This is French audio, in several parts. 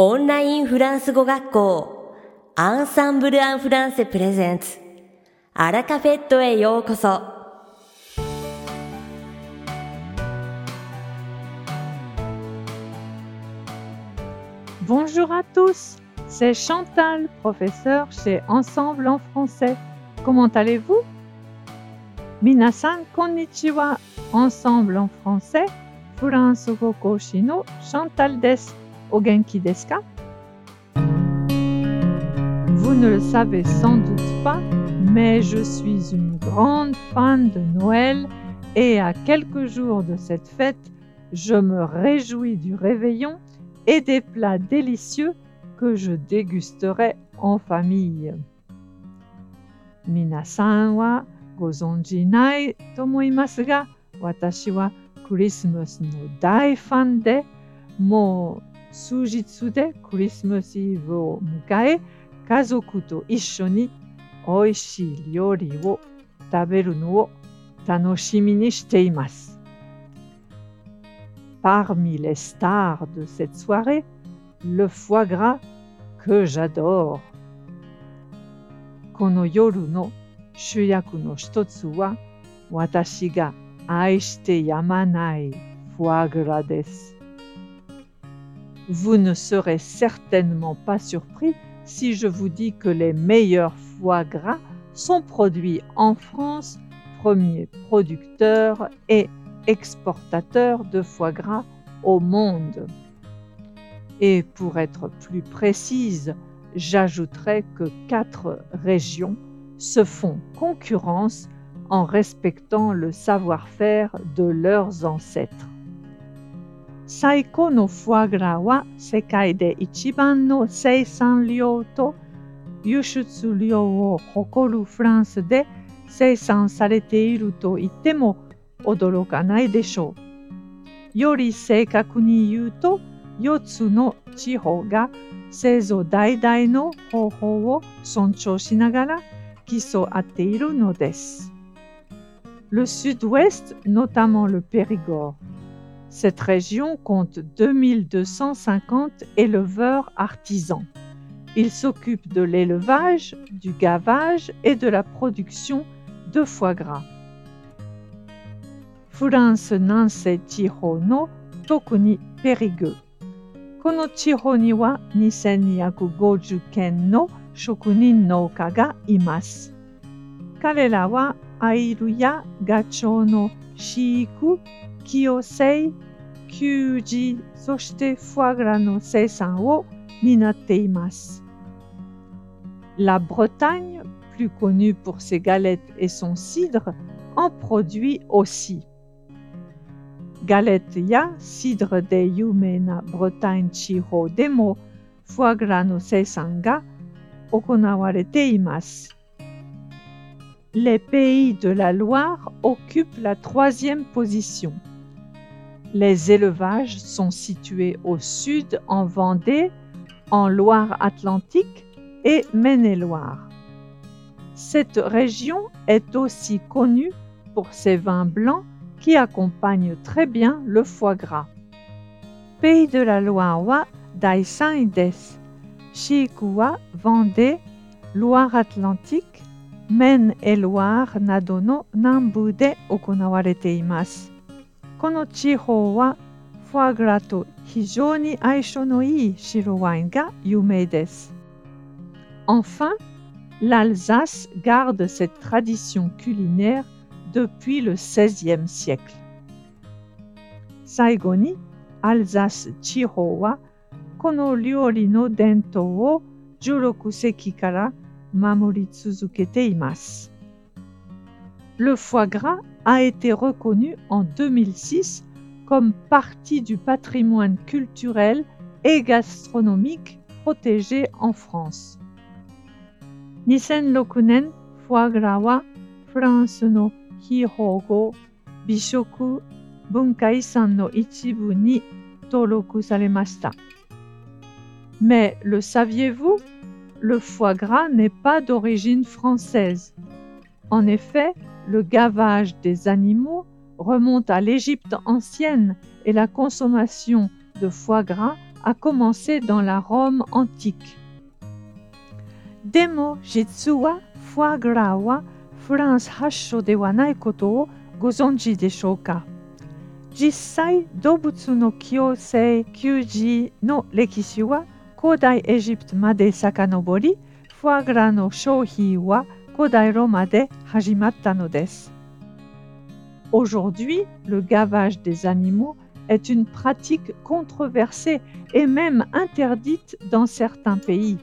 オンラインフランス語学校アンサンブル・アン・フランセプレゼンツアラカフェットへようこそ Bonjour à tous, c'est Chantal, professeure chez Ensemble en français. Comment allez-vous Minasan konnichiwa, Ensemble en français, Furanso Goko Shino, Chantal des, Ogenki desu ka Vous ne le savez sans doute pas, mais je suis une grande fan de Noël et à quelques jours de cette fête, je me réjouis du réveillon et des plats délicieux que je dégusterai en famille. Minasan wa gozonji nai tomoimasu watashi wa Christmas no dai fan mo sujitsu de Christmas Eve o mukae, kazoku to issho ni oishii ryori wo taberu no wo tanoshimi ni shite imasu. Parmi les stars de cette soirée, le foie gras que j'adore. Kono yoru no shuyaku no hitotsu wa watashi ga aishite yamanai foie gras desu. Vous ne serez certainement pas surpris si je vous dis que les meilleurs foie gras sont produits en France, premier producteur et exportateur de foie gras au monde. Et pour être plus précise, j'ajouterai que quatre régions se font concurrence en respectant le savoir-faire de leurs ancêtres. 最高のフォアグラは世界で一番の生産量と輸出量を誇るフランスで生産されていると言っても驚かないでしょう。より正確に言うと4つの地方が製造代々の方法を尊重しながら競っているのです。Le sud-ouest, notamment le Périgord, Cette région compte 2250 éleveurs artisans. Ils s'occupent de l'élevage, du gavage et de la production de foie gras. フランス南西地方の特にペリグ。この地方には2250軒の職人農家がいます。彼らはアイルやガチョウの飼育、 Kiyosei Kyuji Soshite no Seisan. La Bretagne, plus connue pour ses galettes et son cidre, en produit aussi. Galette ya cidre de yumena. Bretagne chihou demo foie gras no seisan ga. Les pays de la Loire occupent la troisième position. Les élevages sont situés au sud en Vendée, en Loire-Atlantique et Maine-et-Loire. Cette région est aussi connue pour ses vins blancs qui accompagne très bien le foie gras. Pays de la Loire wa Daisan des. Shiku wa Vendée, Loire-Atlantique, Maine et Loire nado no nanbu de okonawarete imasu. この地方はフォアグラと非常に相性のいい白ワインが有名です。Enfin, l'Alsace garde cette tradition culinaire depuis le XVIe siècle. 最後に、アルザス地方はこの料理の伝統を16世紀から守り続けています。 le foie gras a été reconnu en 2006 comme partie du patrimoine culturel et gastronomique protégé en France. Nisen Lokunen foie gras France no Hihogo Bishoku no Ichibu ni Mais le saviez-vous? Le foie gras n'est pas d'origine française. En effet, le gavage des animaux remonte à l'Égypte ancienne et la consommation de foie gras a commencé dans la Rome antique. Demo jitsuwa foie gras wa France hasho de wa nai e koto o gozonji deshou ka? Jissai dobutsu no kyosei kyuji no rekishi wa kodai Égypte made sakanobori foie gras no shouhi wa Aujourd'hui, le gavage des animaux est une pratique controversée et même interdite dans certains pays.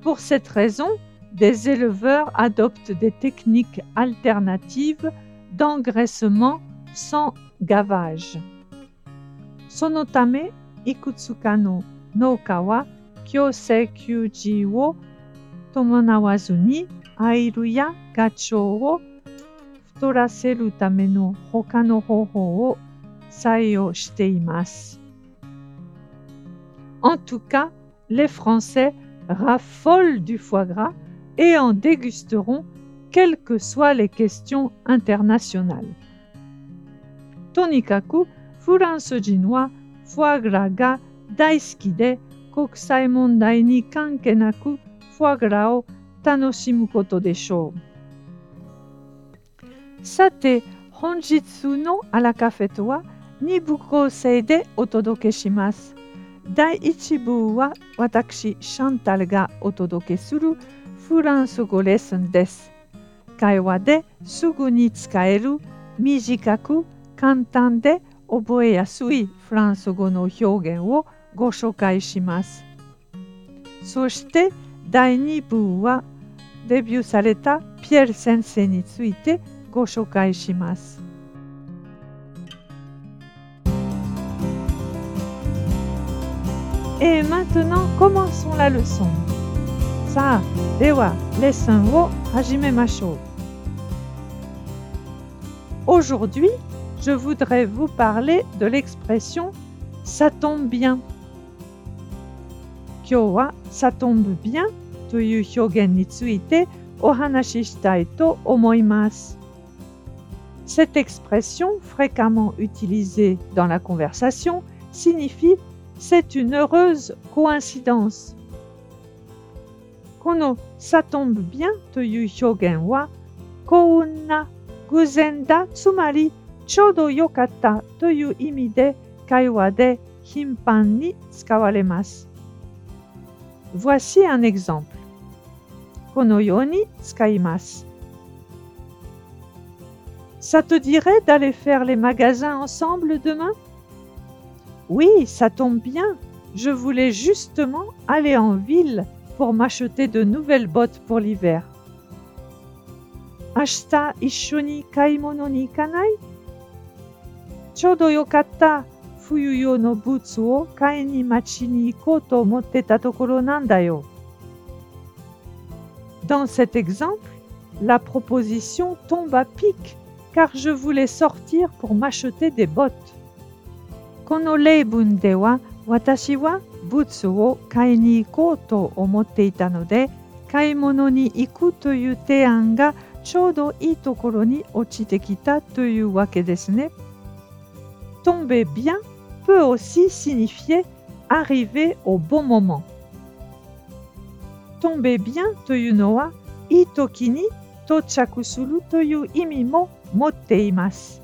Pour cette raison, des éleveurs adoptent des techniques alternatives d'engraissement sans gavage. Sonotame ikutsukano Nokawa kyosekyuji wo tomonawazu ni airu ya gacho wo futoraseru tame no hoka no hoho wo sayo shite. En tout cas, les Français raffolent du foie gras et en dégusteront quelles que soient les questions internationales. とにかくフランス人はフォアグラが大好きで国際問題に関係なくフォアグラを楽しむことでしょう。さて、本日のアラカフェとは2部構成でお届けします。第1部は私、シャンタルがお届けするフランス語レッスンです。 会話ですぐに使える短く簡単で覚えやすいフランス語の表現をご紹介します。そして第2部はデビューされたピエール先生についてご紹介します。Et maintenant, commençons la leçon. さあ、では、レッスンを始めましょう。Aujourd'hui, je voudrais vous parler de l'expression ça tombe bien. Kyowa ça tombe bien to iu hyogen ni tsuite ohanashi shitai to omoimasu. Cette expression, fréquemment utilisée dans la conversation, signifie c'est une heureuse coïncidence. Kono ça tombe bien to iu hyogen wa kounna 偶然だつまりちょうど良かったという意味で会話で頻繁に使われます。Voici un exemple. このように使います。Ça te dirait d'aller faire les magasins ensemble demain Oui, ça tombe bien. Je voulais justement aller en ville pour m'acheter de nouvelles bottes pour l'hiver. 明日一緒に買い物に行かない？ちょうどよかった冬用のブーツを買いに町に行こうと思ってたところなんだよ。Dans cet exemple, la proposition tombe à pic car je voulais sortir pour m'acheter des bottes. この例文では私はブーツを買いに行こうと思っていたので買い物に行くという提案がちょうどいいところに落ちてきたというわけですね。tomber bien peut aussi signifier arriver au bon moment. tomber bien というのはいい時に到着するという意味も持っています。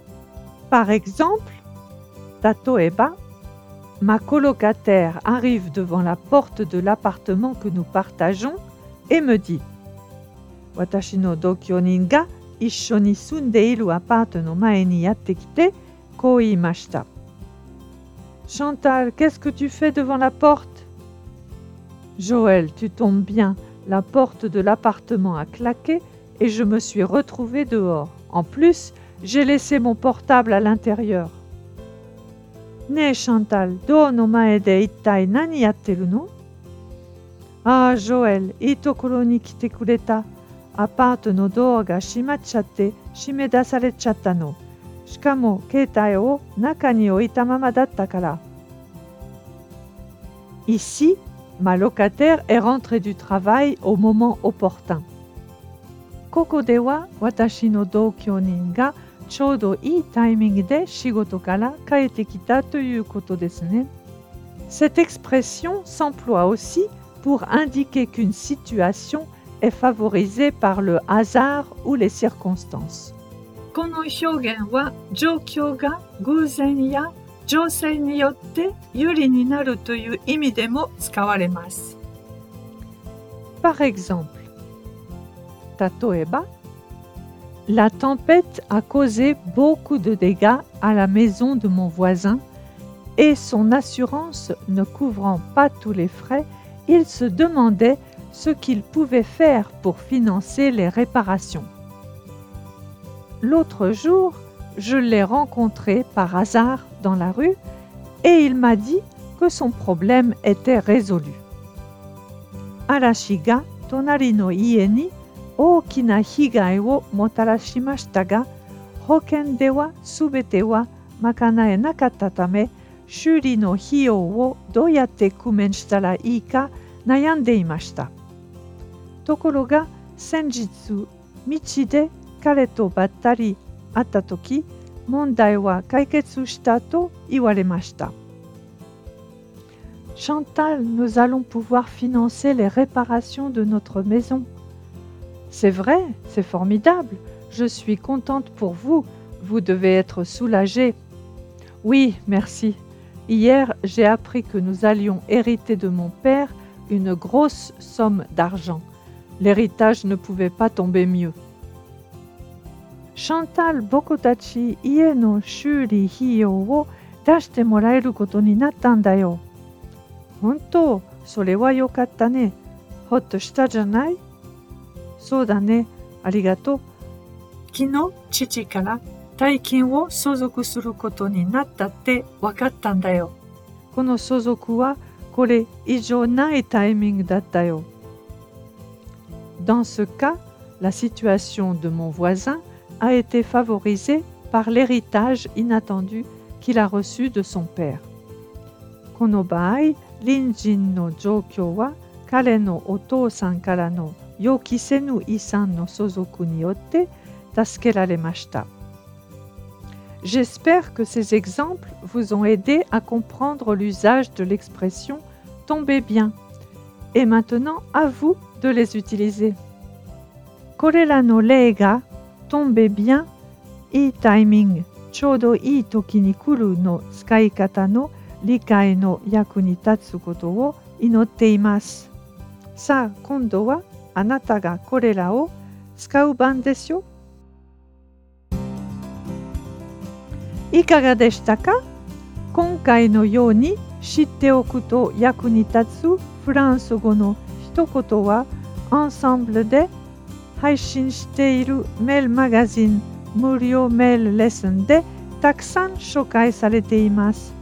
Par exemple, Tatoeba, ma colocataire arrive devant la porte de l'appartement que nous partageons et me dit Watashi no dokyonin ga issho ni sundeiru apart no mae ni yatte kite kou iimashita. Chantal, qu'est-ce que tu fais devant la porte Joël, tu tombes bien, la porte de l'appartement a claqué et je me suis retrouvée dehors. En plus, j'ai laissé mon portable à l'intérieur. ねえシャンタル、ドアの前で一体何やっ てるのああ、ジョエル、いいところに来てくれた。アパートのドアが閉まっちゃって閉め出されちゃったの。しかも携帯を中に置いたままだったから。Ici, Ma locataire est rentrée du travail au moment opportun. ここでは私の同居人がちょうどいいタイミングで仕事から帰ってきたということですね。Cette expression s'emploie aussi pour indiquer qu'une situation est est par le hasard ou les circonstances. Par exemple, la tempête a causé beaucoup de dégâts à la maison de mon voisin et son assurance ne couvrant pas tous les frais, il se demandait ce qu'il pouvait faire pour financer les réparations. L'autre jour, je l'ai rencontré par hasard dans la rue et il m'a dit que son problème était résolu. Arashi ga tonari no ie ni ookina higai wo motarashimashita ga hoken de wa subete wa makanae nakatta tame shuri no hiyou wo do yatte kumen shita ra ii ka nayande imashita. Tokoro ga senjitsu michi de kare to battari atta toki Chantal, nous allons pouvoir financer les réparations de notre maison. C'est vrai, c'est formidable. Je suis contente pour vous. Vous devez être soulagée. Oui, merci. Hier, j'ai appris que nous allions hériter de mon père une grosse somme d'argent. L'héritage ne pouvait pas tomber mieux. Chantal Bokotachi ie no shuri hiyo wo dashite moraeru koto ni natta n da yo. Honto, sore wa yokatta ne. Hotto shita janai? So da ne, arigato. Kino chichi kara taikin wo sozoku suru koto ni natta tte wakatta n da yo. Kono sozoku wa kore ijou nai timing datta yo. Dans ce cas, la situation de mon voisin a été favorisé par l'héritage inattendu qu'il a reçu de son père. J'espère que ces exemples vous ont aidé à comprendre l'usage de l'expression tomber bien. Et maintenant, à vous de les utiliser. Korerano tombe bien いいタイミング、ちょうどいい時に来るの使い方の理解の役に立つことを祈っています。さあ、今度はあなたがこれらを使う番ですよ。いかがでしたか今回のように知っておくと役に立つフランス語の一言はアンサンブルで配信しているメールマガジン無料メールレッスンでたくさん紹介されています。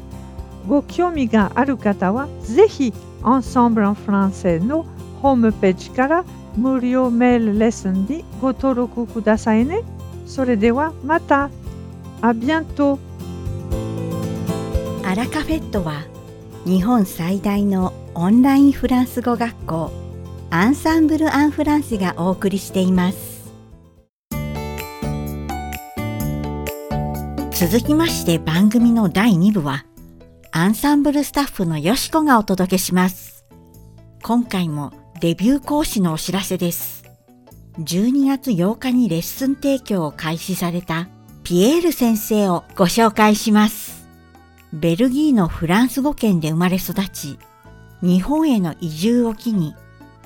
ご興味がある方はぜひ Ensemble en Français のホームページから無料メールレッスンにご登録くださいね。それではまた。あ bientôt! アラカフェットは日本最大のオンラインフランス語学校アンサンブル・アン・フランスがお送りしています。続きまして番組の第2部はアンサンブルスタッフのよしこがお届けします。今回もデビュー講師のお知らせです。12月8日にレッスン提供を開始されたピエール先生をご紹介します。ベルギーのフランス語圏で生まれ育ち日本への移住を機に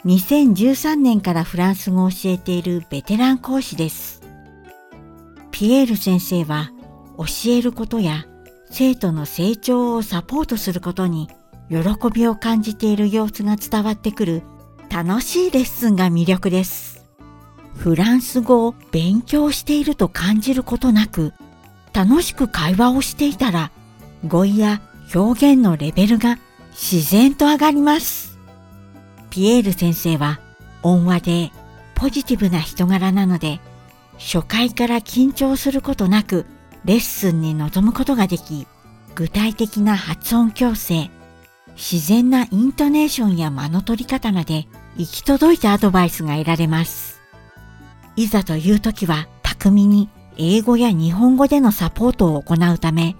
2013年からフランス語を教えているベテラン講師です。ピエール先生は教えることや生徒の成長をサポートすることに喜びを感じている様子が伝わってくる楽しいレッスンが魅力です。フランス語を勉強していると感じることなく楽しく会話をしていたら語彙や表現のレベルが自然と上がります。ピエール先生は温和でポジティブな人柄なので初回から緊張することなくレッスンに臨むことができ具体的な発音矯正自然なイントネーションや間の取り方まで行き届いたアドバイスが得られます。いざという時は巧みに英語や日本語でのサポートを行うため、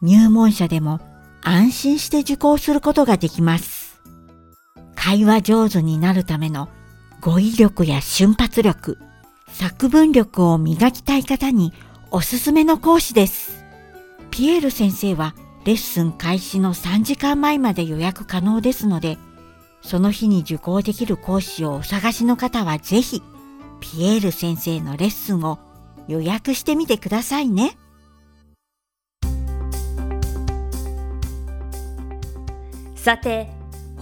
入門者でも安心して受講することができます。会話上手になるための語彙力や瞬発力、作文力を磨きたい方におすすめの講師です。ピエール先生はレッスン開始の3時間前まで予約可能ですので、その日に受講できる講師をお探しの方はぜひ、ピエール先生のレッスンを予約してみてくださいね。さて、